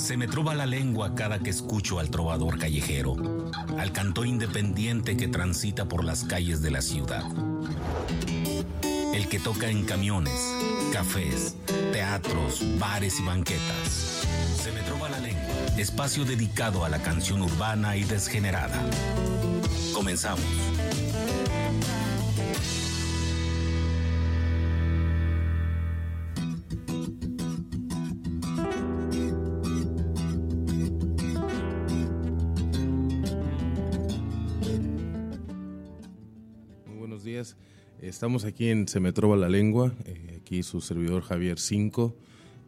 Se me trova la lengua cada que escucho al trovador callejero, al cantor independiente que transita por las calles de la ciudad. El que toca en camiones, cafés, teatros, bares y banquetas. Se me trova la lengua, espacio dedicado a la canción urbana y desgenerada. Comenzamos. Estamos aquí en Se me trova la lengua, eh, aquí su servidor Javier 5.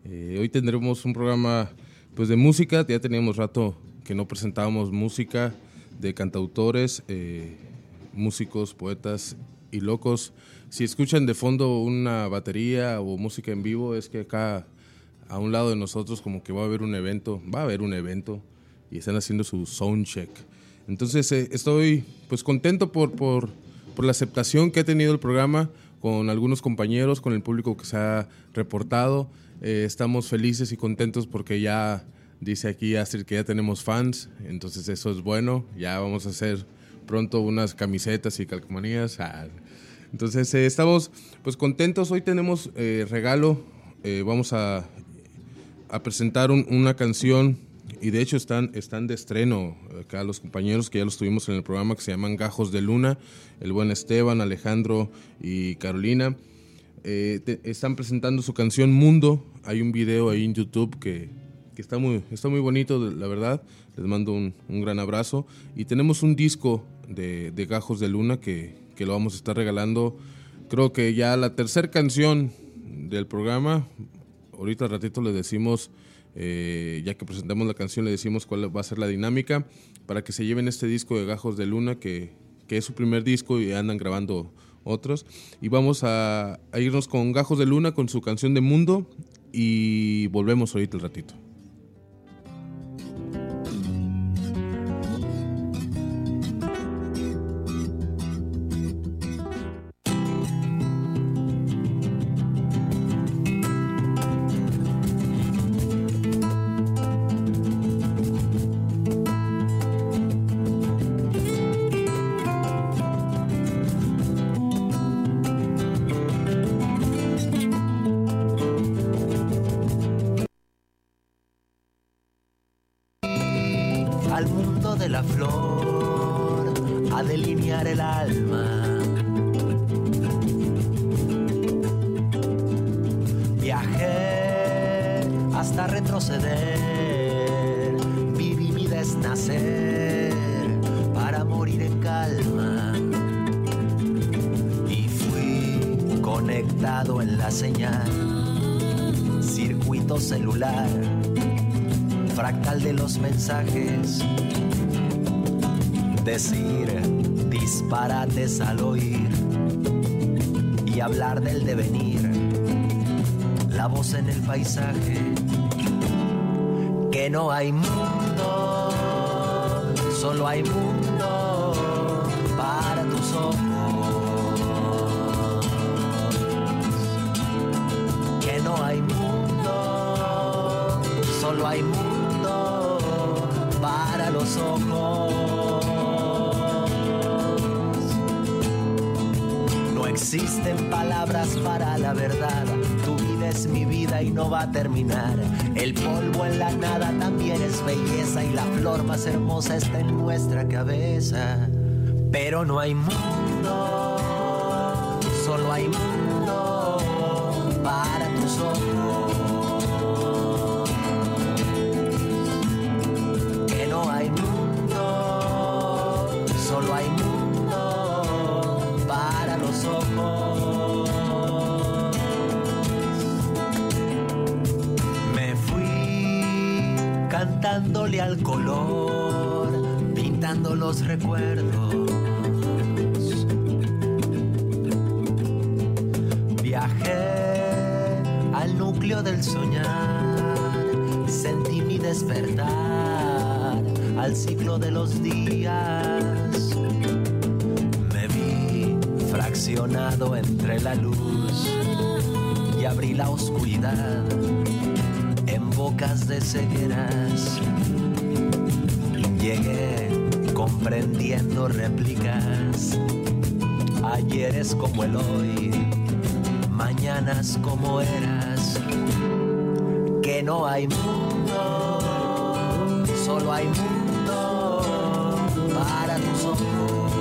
Eh, hoy tendremos un programa pues de música, ya teníamos rato que no presentábamos música de cantautores, eh, músicos, poetas y locos. Si escuchan de fondo una batería o música en vivo, es que acá a un lado de nosotros como que va a haber un evento, va a haber un evento y están haciendo su sound check. Entonces estoy pues contento por, por por la aceptación que ha tenido el programa con algunos compañeros, con el público que se ha reportado. Eh, estamos felices y contentos porque ya dice aquí Astrid que ya tenemos fans, entonces eso es bueno. Ya vamos a hacer pronto unas camisetas y calcomanías. Ah, entonces eh, estamos pues contentos. Hoy tenemos eh, regalo. vamos a, a presentar una canción y de hecho están, están de estreno acá los compañeros que ya los tuvimos en el programa que se llaman Gajos de Luna, el buen Esteban, Alejandro y Carolina. Eh, están presentando su canción Mundo. Hay un video ahí en YouTube que, que está, muy, está muy bonito, la verdad. Les mando un, un gran abrazo. Y tenemos un disco de, de Gajos de Luna que, que, lo vamos a estar regalando. Creo que ya la tercera canción del programa. Ahorita al ratito les decimos eh, ya que presentamos la canción, le decimos cuál va a ser la dinámica para que se lleven este disco de Gajos de Luna, que, que es su primer disco y andan grabando otros. Y vamos a, a irnos con Gajos de Luna, con su canción de Mundo, y volvemos ahorita el ratito. Al oír y hablar del devenir, la voz en el paisaje, que no hay mundo, solo hay mundo para tus ojos. Que no hay mundo, solo hay mundo para los ojos. Existen palabras para la verdad. Tu vida es mi vida y no va a terminar. El polvo en la nada también es belleza y la flor más hermosa está en nuestra cabeza. Pero no hay mundo, solo hay mundo para tus ojos. Al color, pintando los recuerdos. Viajé al núcleo del soñar, sentí mi despertar al ciclo de los días entre la luz y abrí la oscuridad. bocas de cegueras. Llegué comprendiendo réplicas. Ayer es como el hoy, mañanas como eras. Que no hay mundo, solo hay mundo para tus ojos.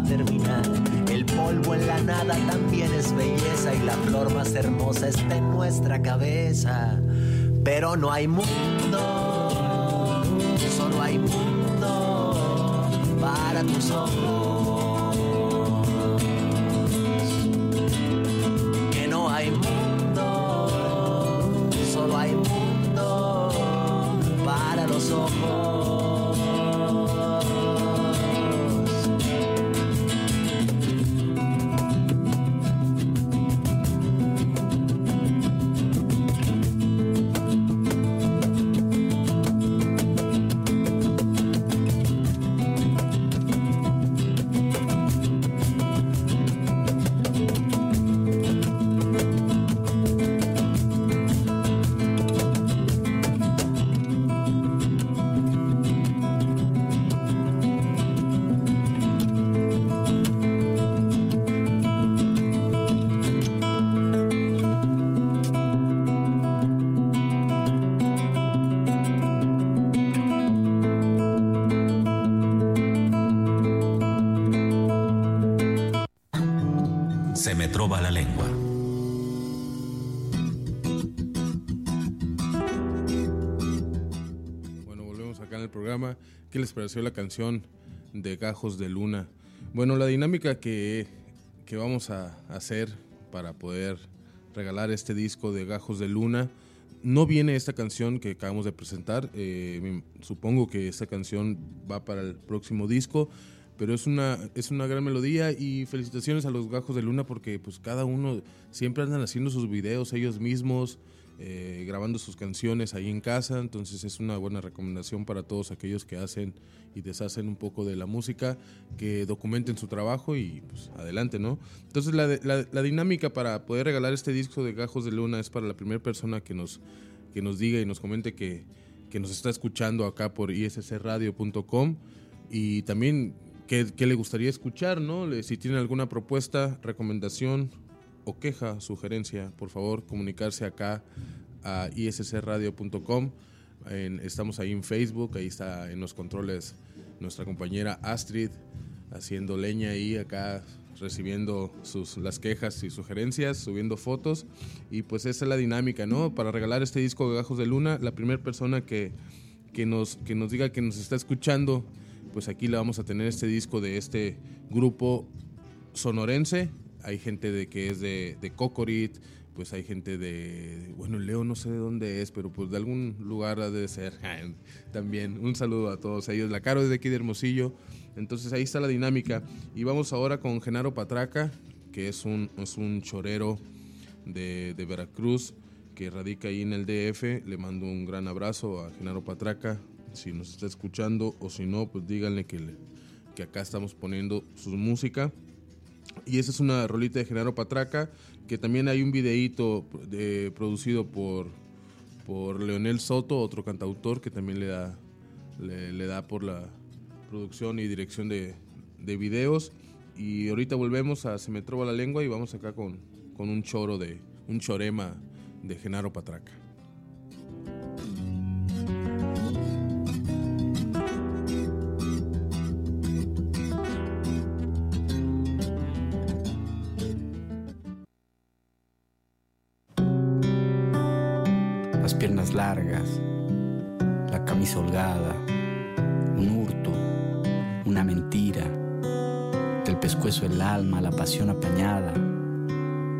Terminar. El polvo en la nada también es belleza y la flor más hermosa está en nuestra cabeza. Pero no hay mundo, solo hay mundo para tus ojos. Se me trova la lengua. Bueno, volvemos acá en el programa. ¿Qué les pareció la canción de Gajos de Luna? Bueno, la dinámica que, que vamos a hacer para poder regalar este disco de Gajos de Luna, no viene esta canción que acabamos de presentar. eh, supongo que esta canción va para el próximo disco, pero es una, es una gran melodía y felicitaciones a los Gajos de Luna porque pues cada uno siempre andan haciendo sus videos ellos mismos, eh, grabando sus canciones ahí en casa, entonces es una buena recomendación para todos aquellos que hacen y deshacen un poco de la música, que documenten su trabajo y pues adelante, ¿no? Entonces la, la- la dinámica para poder regalar este disco de Gajos de Luna es para la primera persona que nos, que nos diga y nos comente que, que nos está escuchando acá por iscradio.com y también qué, qué le gustaría escuchar, ¿no? Si tiene alguna propuesta, recomendación o queja, sugerencia, por favor, comunicarse acá a iscradio.com. Estamos ahí en Facebook, ahí está en los controles nuestra compañera Astrid haciendo leña ahí acá recibiendo sus las quejas y sugerencias, subiendo fotos y pues esa es la dinámica, ¿no? Para regalar este disco de Gajos de Luna, la primera persona que, que, nos, que nos diga que nos está escuchando, pues aquí le vamos a tener este disco de este grupo sonorense. Hay gente de que es de, de Cocorit, pues hay gente de, bueno, Leo no sé de dónde es, pero pues de algún lugar ha de ser. También un saludo a todos ellos. La Caro es de aquí de Hermosillo. Entonces ahí está la dinámica. Y vamos ahora con Genaro Patraca, que es un, es un chorero de, de Veracruz que radica ahí en el DF. Le mando un gran abrazo a Genaro Patraca. Si nos está escuchando o si no, pues díganle que, que acá estamos poniendo su música. Y esa es una rolita de Genaro Patraca, que también hay un videíto de- producido por, por Leonel Soto, otro cantautor que también le da, le, da por la producción y dirección de, de videos. Y ahorita volvemos a Se me trova la lengua y vamos acá con, con un choro de, un chorema de Genaro Patraca. Alma, la pasión apañada,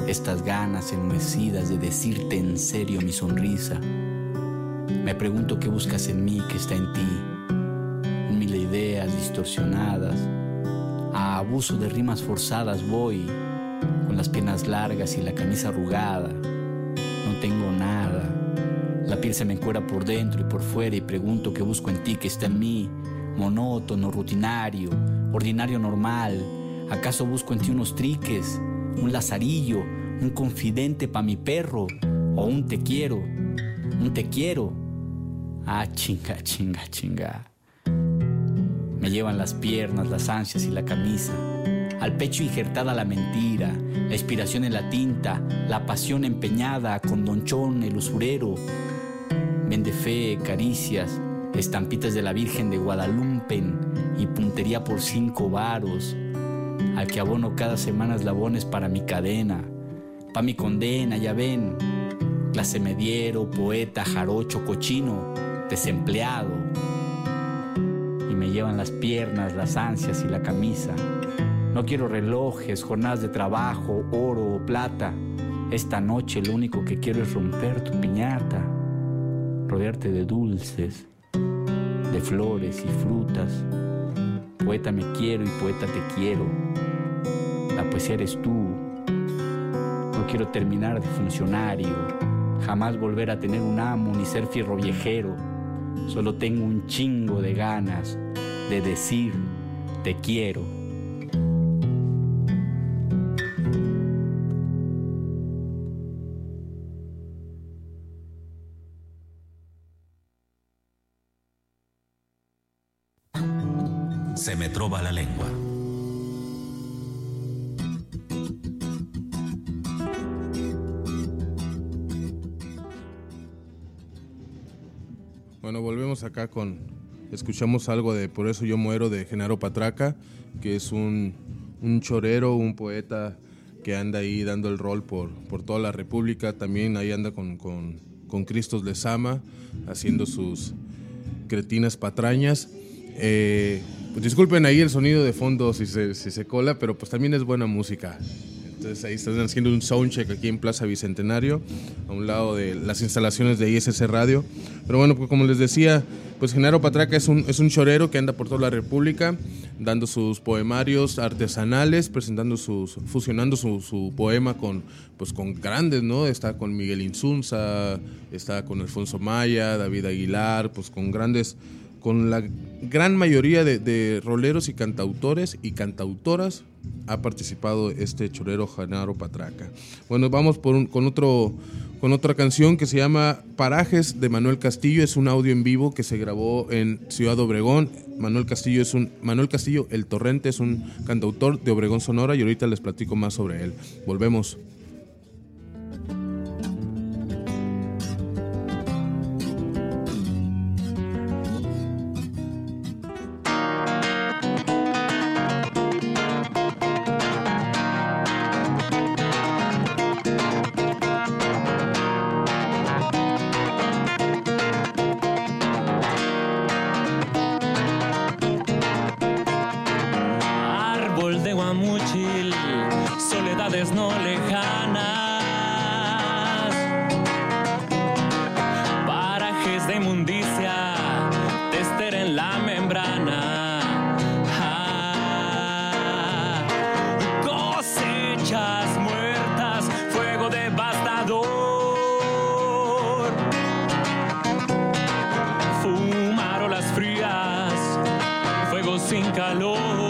estas ganas enmohecidas de decirte en serio mi sonrisa. Me pregunto qué buscas en mí que está en ti, mil ideas distorsionadas, a abuso de rimas forzadas voy con las piernas largas y la camisa arrugada. No tengo nada. La piel se me encuera por dentro y por fuera y pregunto qué busco en ti, que está en mí. Monótono, rutinario, ordinario normal. ¿Acaso busco en ti unos triques, un lazarillo, un confidente pa' mi perro? ¿O un te quiero? Un te quiero. Ah, chinga, chinga, chinga. Me llevan las piernas, las ansias y la camisa. Al pecho injertada la mentira, la inspiración en la tinta, la pasión empeñada con Donchón, el usurero. Vende fe, caricias, estampitas de la Virgen de Guadalupe y puntería por cinco varos. Al que abono cada semana eslabones para mi cadena, pa' mi condena, ya ven. Clase mediero, poeta, jarocho, cochino, desempleado. Y me llevan las piernas, las ansias y la camisa. No quiero relojes, jornadas de trabajo, oro o plata. Esta noche lo único que quiero es romper tu piñata, rodearte de dulces, de flores y frutas. Poeta me quiero y poeta te quiero. La poesía eres tú. No quiero terminar de funcionario, jamás volver a tener un amo ni ser fierro viejero. Solo tengo un chingo de ganas de decir te quiero. Escuchamos algo de Por eso yo muero de Genaro Patraca, que es un, un chorero, un poeta que anda ahí dando el rol por, por toda la República. También ahí anda con, con, con Cristos Lezama, haciendo sus cretinas patrañas. Eh, pues disculpen ahí el sonido de fondo si se, si se cola, pero pues también es buena música. Entonces ahí están haciendo un soundcheck aquí en Plaza Bicentenario, a un lado de las instalaciones de ISS Radio. Pero bueno, pues como les decía, pues Genaro Patraca es un, es un chorero que anda por toda la República, dando sus poemarios artesanales, presentando sus, fusionando su, poema con, pues con grandes, ¿no? Está con Miguel Insunza, está con Alfonso Maya, David Aguilar, pues con grandes con la gran mayoría de, roleros y cantautores y cantautoras ha participado este chorero Genaro Patraca. Bueno, vamos por con, otro, con otra canción que se llama Parajes de Manuel Castillo. Es un audio en vivo que se grabó en Ciudad Obregón. Manuel Castillo es un Manuel Castillo El Torrente es un cantautor de Obregón Sonora y ahorita les platico más sobre él. Volvemos. Sin encontrar salida, creo que el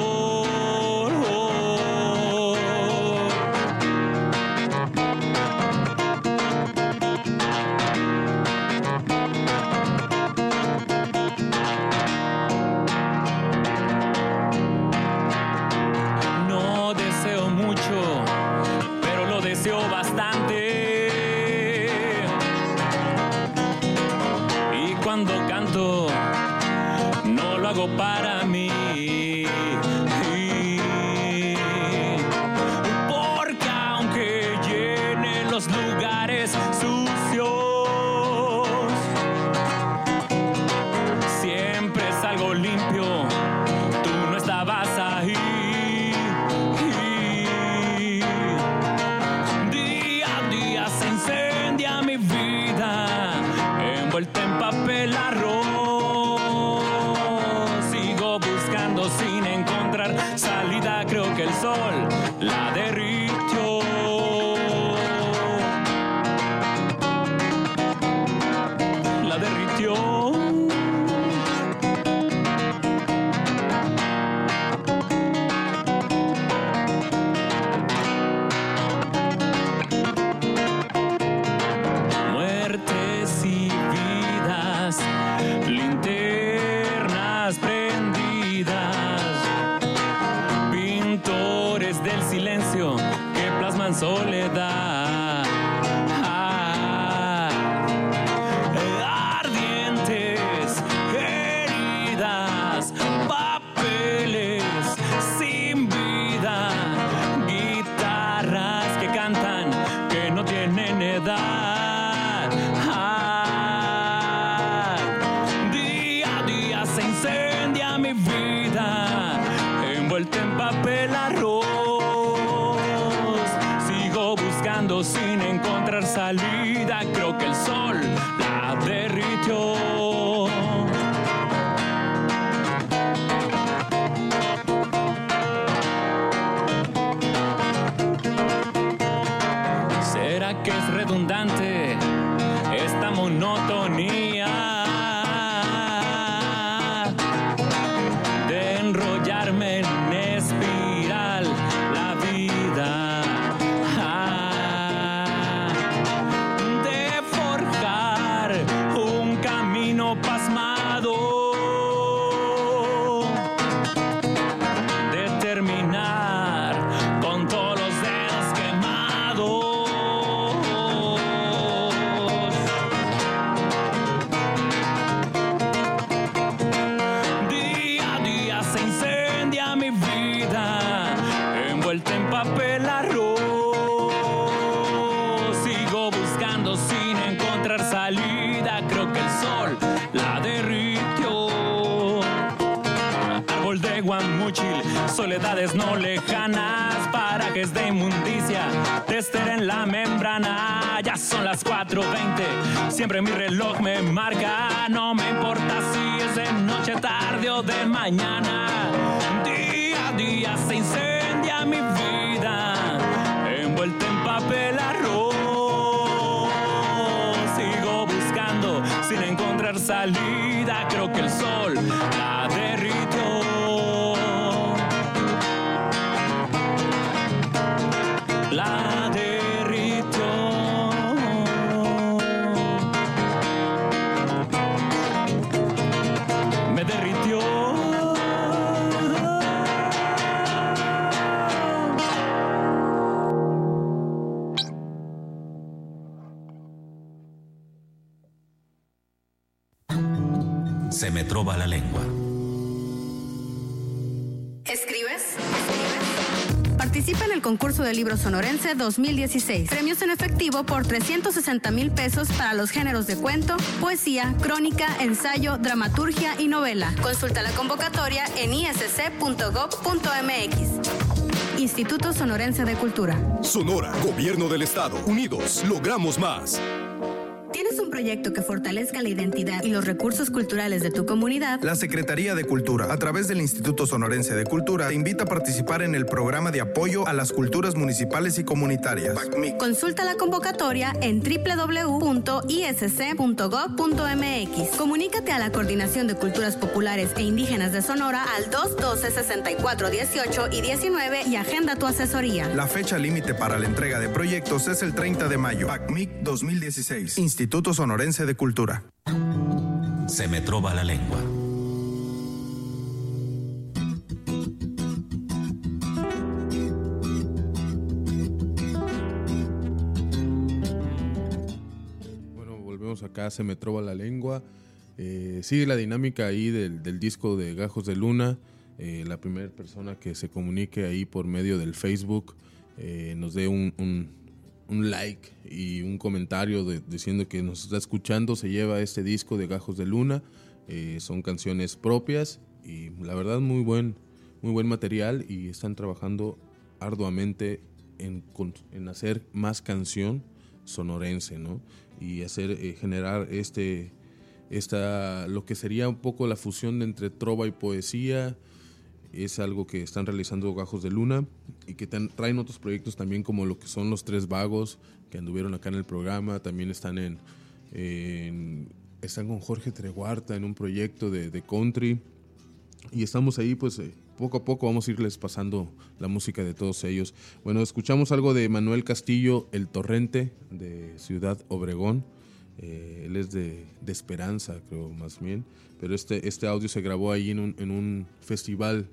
your soledades siempre mi reloj me marca. No me importa si es de noche, tarde o de mañana. Día a día se incendia mi vida, envuelta en papel arroz. Sigo buscando sin encontrar salida, creo que el sol la trova libro sonorense 2016. Premios en efectivo por 360 mil pesos para los géneros de cuento, poesía, crónica, ensayo, dramaturgia y novela. Consulta la convocatoria en isc.gov.mx. Instituto Sonorense de Cultura. Sonora, Gobierno del Estado. Unidos, logramos más proyecto que fortalezca la identidad y los recursos culturales de tu comunidad, la Secretaría de Cultura, a través del Instituto Sonorense de Cultura, te invita a participar en el programa de apoyo a las culturas municipales y comunitarias. Consulta la convocatoria en www.isc.gov.mx. Comunícate a la Coordinación de Culturas Populares e Indígenas de Sonora al 212-6418 y 19 y agenda tu asesoría. La fecha límite para la entrega de proyectos es el 30 de mayo. PACMIC 2016. Instituto Sonorense sonorense de cultura. Se me trova la lengua. Bueno, volvemos acá, se me trova la lengua. Eh, sigue la dinámica ahí del, disco de Gajos de Luna. Eh, la primera persona que se comunique ahí por medio del Facebook eh, nos dé un, un like y un comentario diciendo que nos está escuchando, se lleva este disco de Gajos de Luna. Eh, son canciones propias y la verdad muy buen, muy buen material y están trabajando arduamente en, en hacer más canción sonorense, ¿no? Y hacer, eh, generar este, esta, lo que sería un poco la fusión entre trova y poesía, es algo que están realizando Gajos de Luna y que traen otros proyectos también como lo que son los Tres Vagos que anduvieron acá en el programa, también están en, están con Jorge Treguarta en un proyecto de, country. Y estamos ahí, pues eh, poco a poco vamos a irles pasando la música de todos ellos. Bueno, escuchamos algo de Manuel Castillo, El Torrente, de Ciudad Obregón. Eh, él es de, de, Esperanza, creo, más bien. Pero este, este audio se grabó ahí en un, en un festival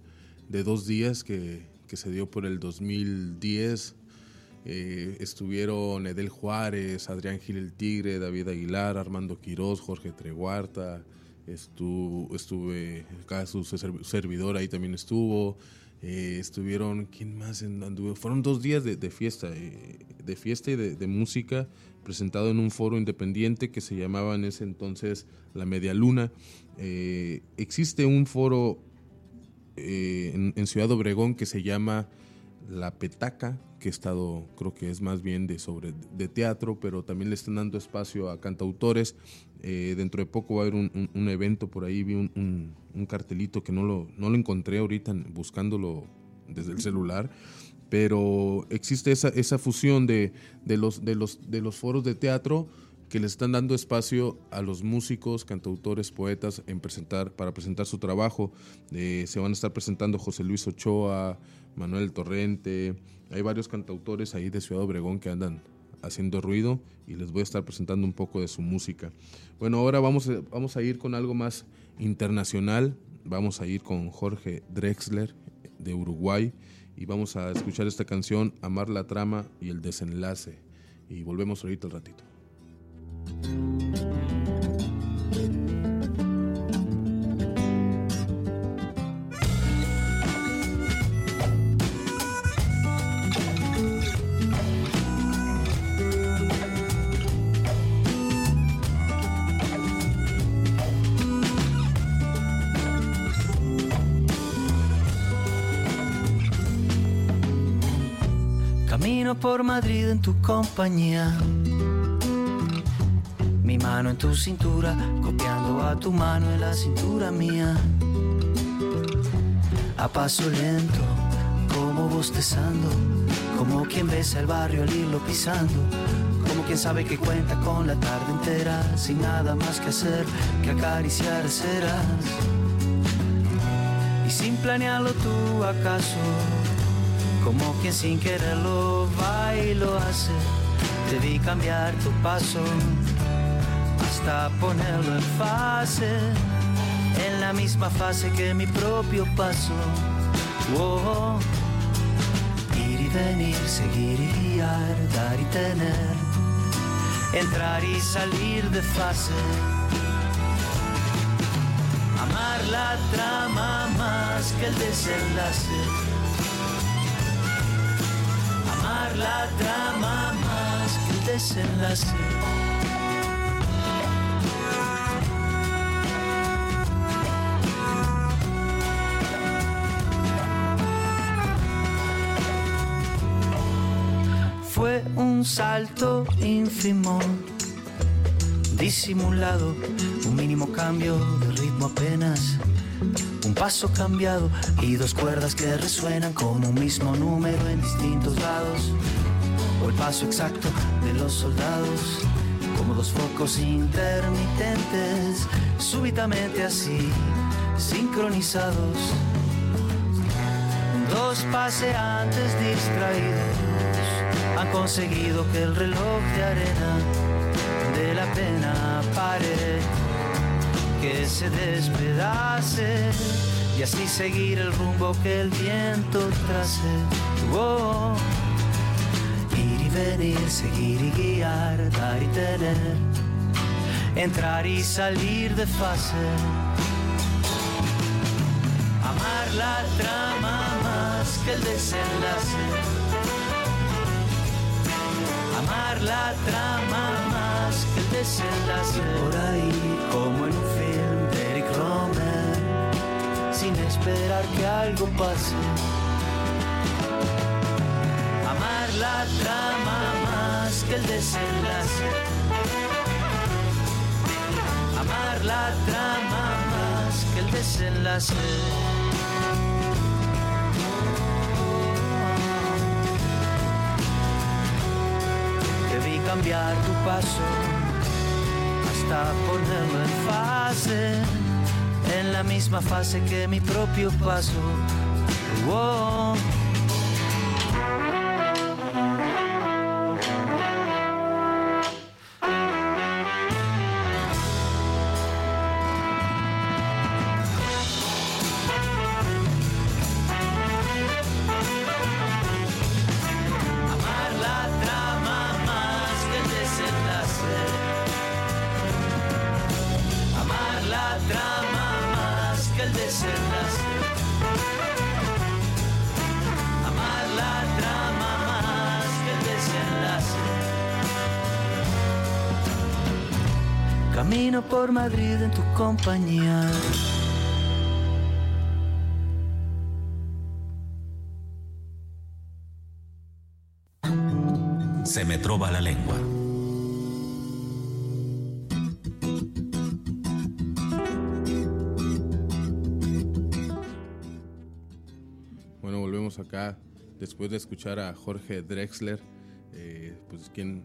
de dos días que, que, se dio por el 2010. Eh, estuvieron Edel Juárez, Adrián Gil el Tigre, David Aguilar, Armando Quiroz, Jorge Treguarta, estuvo, estuve, acá su servidor ahí también estuvo, eh, estuvieron, ¿quién más anduvo? Fueron dos días de, de fiesta, eh, de fiesta y de, de, música, presentado en un foro independiente que se llamaba en ese entonces La Media Luna. Existe un foro en, en Ciudad Obregón que se llama La Petaca, que he estado, creo que es más bien de, sobre, de teatro, pero también le están dando espacio a cantautores. Eh, dentro de poco va a haber un, un, un evento por ahí, vi un, un, cartelito que no lo, no lo encontré ahorita buscándolo desde el celular, pero existe esa, esa fusión de, de, los, de, los, de los foros de teatro que le están dando espacio a los músicos, cantautores, poetas en presentar, para presentar su trabajo. Eh, se van a estar presentando José Luis Ochoa, Manuel Torrente, hay varios cantautores ahí de Ciudad Obregón que andan haciendo ruido y les voy a estar presentando un poco de su música. Bueno, ahora vamos a, vamos a ir con algo más internacional. Vamos a ir con Jorge Drexler de Uruguay y vamos a escuchar esta canción Amar la trama y el desenlace. Y volvemos ahorita al ratito. Por Madrid en tu compañía. Mano en tu cintura, copiando a tu mano en la cintura mía. A paso lento, como bostezando, como quien besa el barrio al irlo pisando. Como quien sabe que cuenta con la tarde entera, sin nada más que hacer que acariciar ceras. Y sin planearlo tú acaso como quien sin quererlo va y lo hace. Debí cambiar tu paso hasta ponerlo en fase, en la misma fase que mi propio paso. Oh, ir y venir, seguir y guiar, dar y tener, entrar y salir de fase. Amar la trama más que el desenlace la trama más que el desenlace. Un salto ínfimo, disimulado, un mínimo cambio de ritmo apenas un paso cambiado y dos cuerdas que resuenan como un mismo número en distintos lados. O el paso exacto de los soldados, como dos focos intermitentes, súbitamente así, sincronizados. Dos paseantes distraídos han conseguido que el reloj de arena de la pena pare que se despedace y así seguir el rumbo que el viento trace. Oh, ir y venir, seguir y guiar, dar y tener, entrar y salir de fase. Amar la trama más que el desenlace. Amar la trama más que el desenlace. Por ahí, como en un film de Eric Romer, sin esperar que algo pase. Amar la trama más que el desenlace. Amar la trama más que el desenlace. Cambiar tu paso basta ponerlo en fase, en la misma fase que mi propio paso. Wow. Compañía. Se me trova la lengua. Bueno, volvemos acá después de escuchar a Jorge Drexler. Eh, pues quien,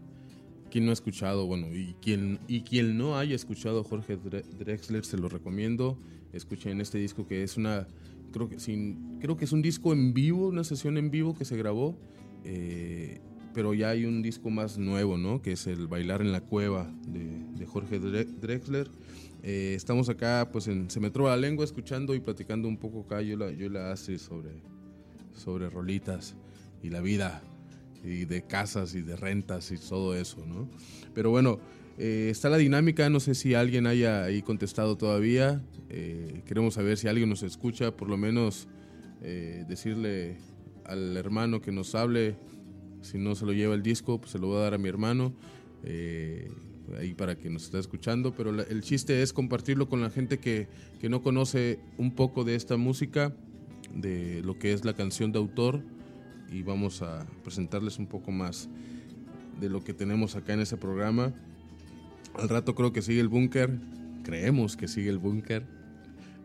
quien no ha escuchado, bueno, y quien, y quien no haya escuchado Jorge Dre- Drexler, se lo recomiendo. Escuchen este disco que es una, creo que, sin, creo que es un disco en vivo, una sesión en vivo que se grabó. eh, pero ya hay un disco más nuevo, ¿no? Que es el Bailar en la Cueva de, Jorge Dre- Drexler. Eh, estamos acá, pues en Se me trova la lengua, escuchando y platicando un poco acá. Yo la, yo la hace sobre, sobre rolitas y la vida y de casas y de rentas y todo eso, ¿no? Pero bueno, eh, está la dinámica, no sé si alguien haya ahí contestado todavía. Eh, queremos saber si alguien nos escucha, por lo menos eh, decirle al hermano que nos hable, si no se lo lleva el disco, pues se lo voy a dar a mi hermano. ahí para que nos esté escuchando, pero el chiste es compartirlo con la gente que, que no conoce un poco de esta música, de lo que es la canción de autor y vamos a presentarles un poco más de lo que tenemos acá en ese programa. Al rato creo que sigue el búnker, creemos que sigue el búnker,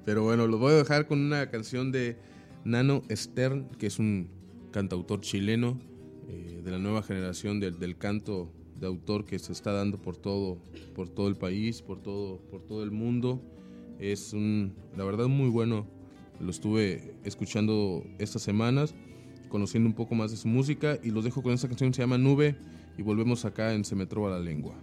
pero bueno, los voy a dejar con una canción de Nano Stern, que es un cantautor chileno eh, de la nueva generación del, del canto de autor que se está dando por todo, por todo el país, por todo, por todo el mundo. Es un, la verdad muy bueno. Lo estuve escuchando estas semanas, conociendo un poco más de su música y los dejo con esta canción se llama Nube y volvemos acá en Se me la lengua.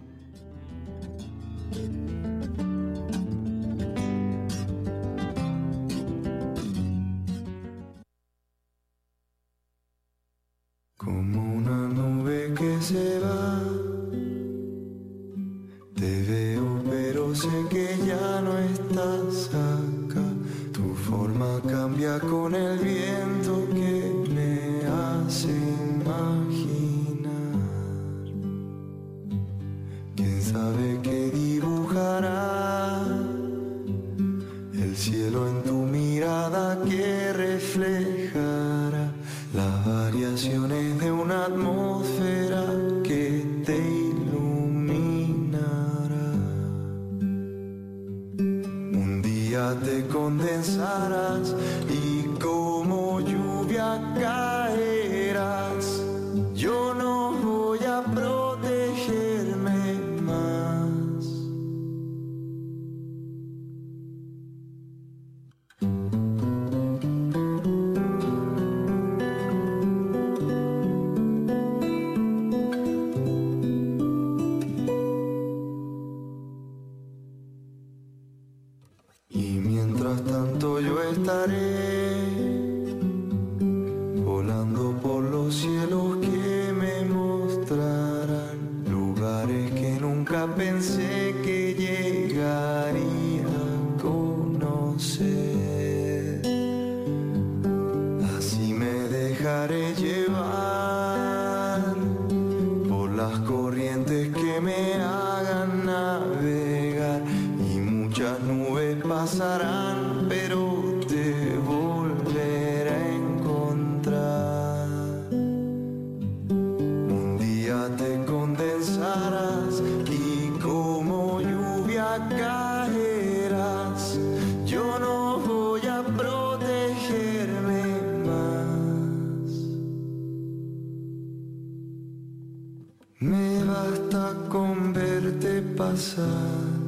Pasar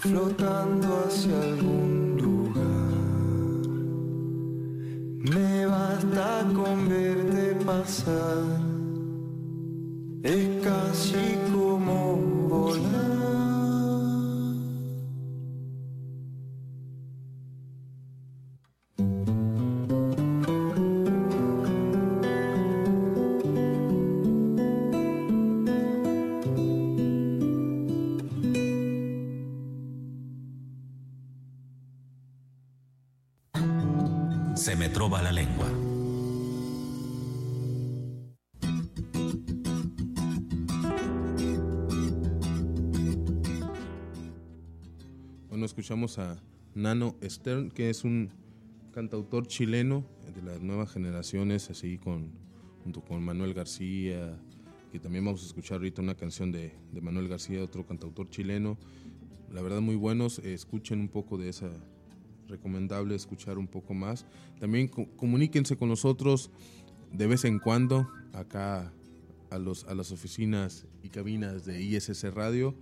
flotando hacia algún lugar. Me basta con verte pasar, es casi como volar. Trova la lengua. Bueno, escuchamos a Nano Stern, que es un cantautor chileno de las nuevas generaciones, así con junto con Manuel García, que también vamos a escuchar ahorita una canción de, Manuel García, otro cantautor chileno. La verdad muy buenos, escuchen un poco de esa, recomendable escuchar un poco más. También co- comuníquense con nosotros de vez en cuando acá a, los, a las oficinas y cabinas de ISS Radio.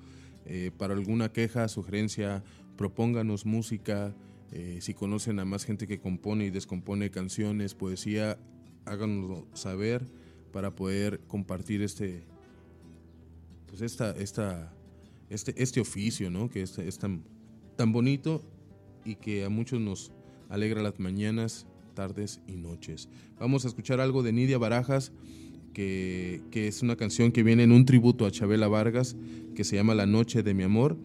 Eh, para alguna queja, sugerencia, propónganos música. eh, si conocen a más gente que compone y descompone canciones, poesía, háganoslo saber para poder compartir este, pues esta, esta, este, este oficio, ¿no? Que es, es tan, tan bonito y que a muchos nos alegra las mañanas, tardes y noches. Vamos a escuchar algo de Nidia Barajas, que, que es una canción que viene en un tributo a Chabela Vargas, que se llama La Noche de mi Amor.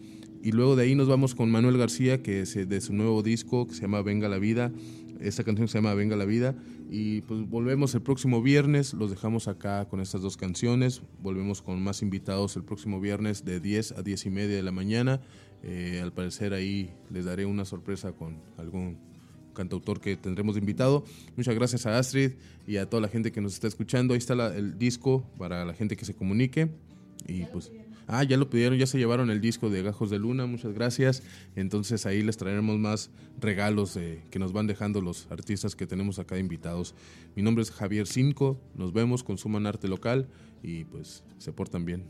Y luego de ahí nos vamos con Manuel García, que es eh, de su nuevo disco, que se llama Venga la Vida. Esta canción se llama Venga la Vida. Y pues volvemos el próximo viernes, los dejamos acá con estas dos canciones. Volvemos con más invitados el próximo viernes de 10 a 10 y media de la mañana. Eh, al parecer ahí les daré una sorpresa con algún cantautor que tendremos de invitado. Muchas gracias a Astrid y a toda la gente que nos está escuchando. Ahí está la- el disco para la gente que se comunique. Y pues, ah, ya lo pidieron, ya se llevaron el disco de Gajos de Luna, muchas gracias. Entonces ahí les traeremos más regalos eh, que nos van dejando los artistas que tenemos acá invitados. Mi nombre es Javier Cinco, nos vemos, consuman arte local y pues se portan bien.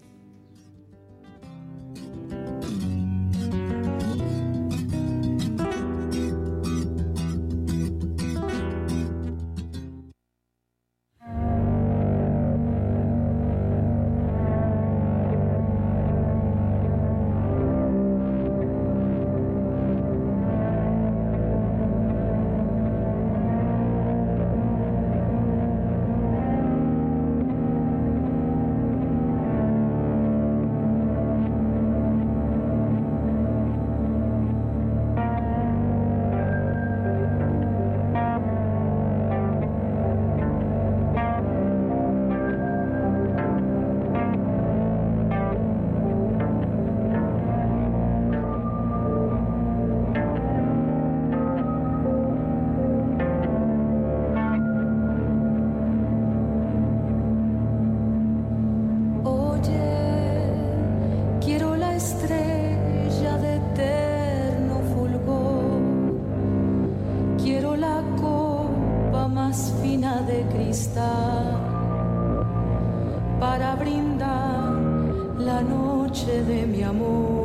De mi amor.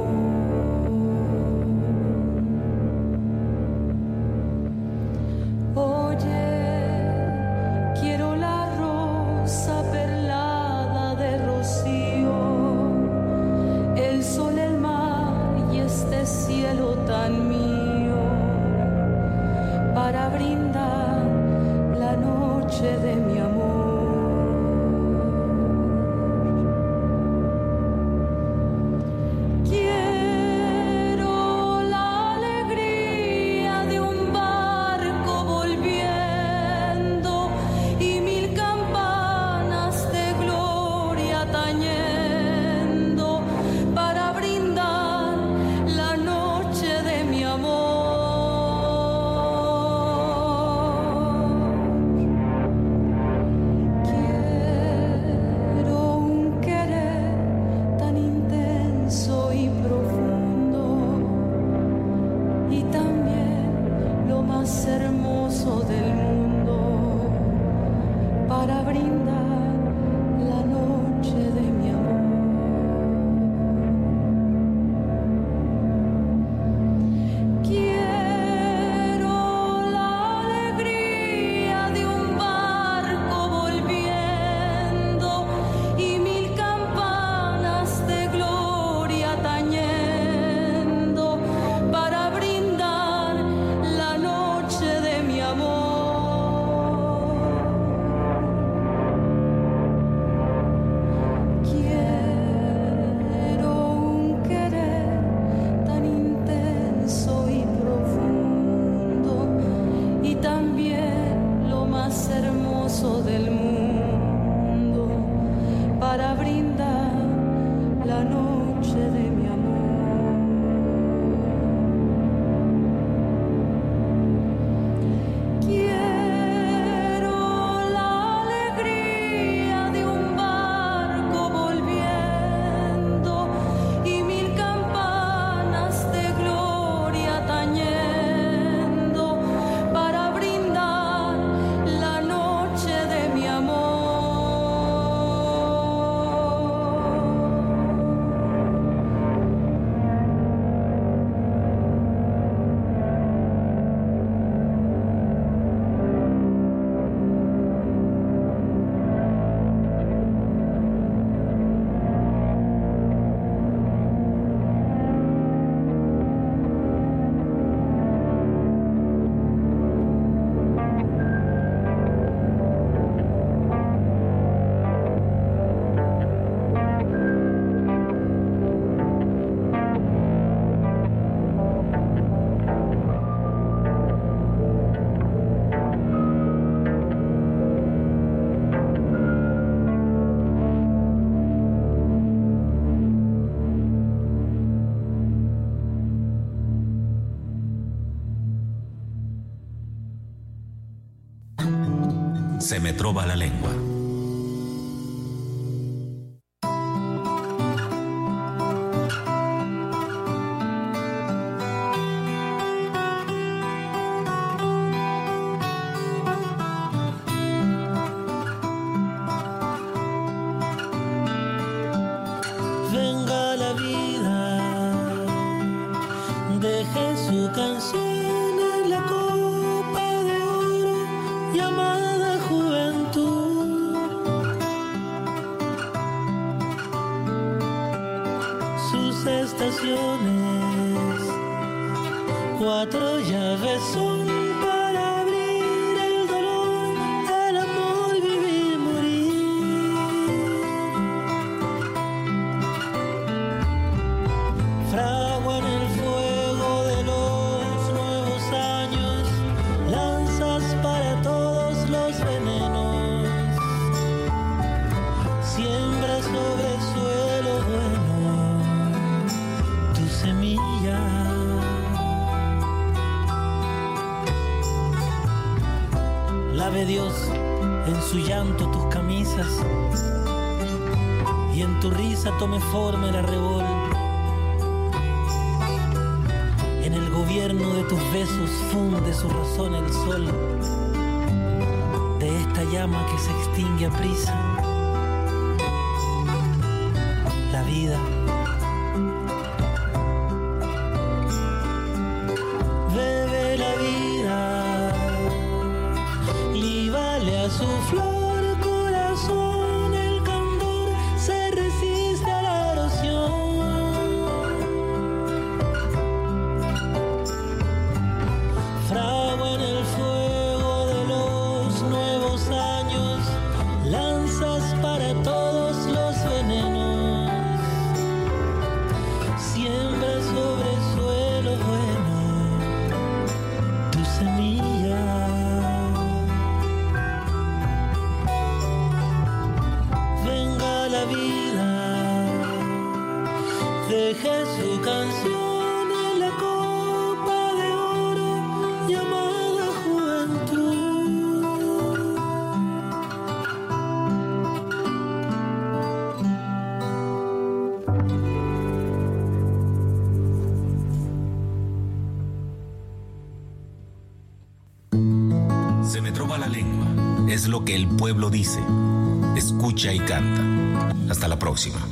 se me troba la lengua. razón el sol de esta llama que se extingue a prisa. que el pueblo dice. Escucha y canta. Hasta la próxima.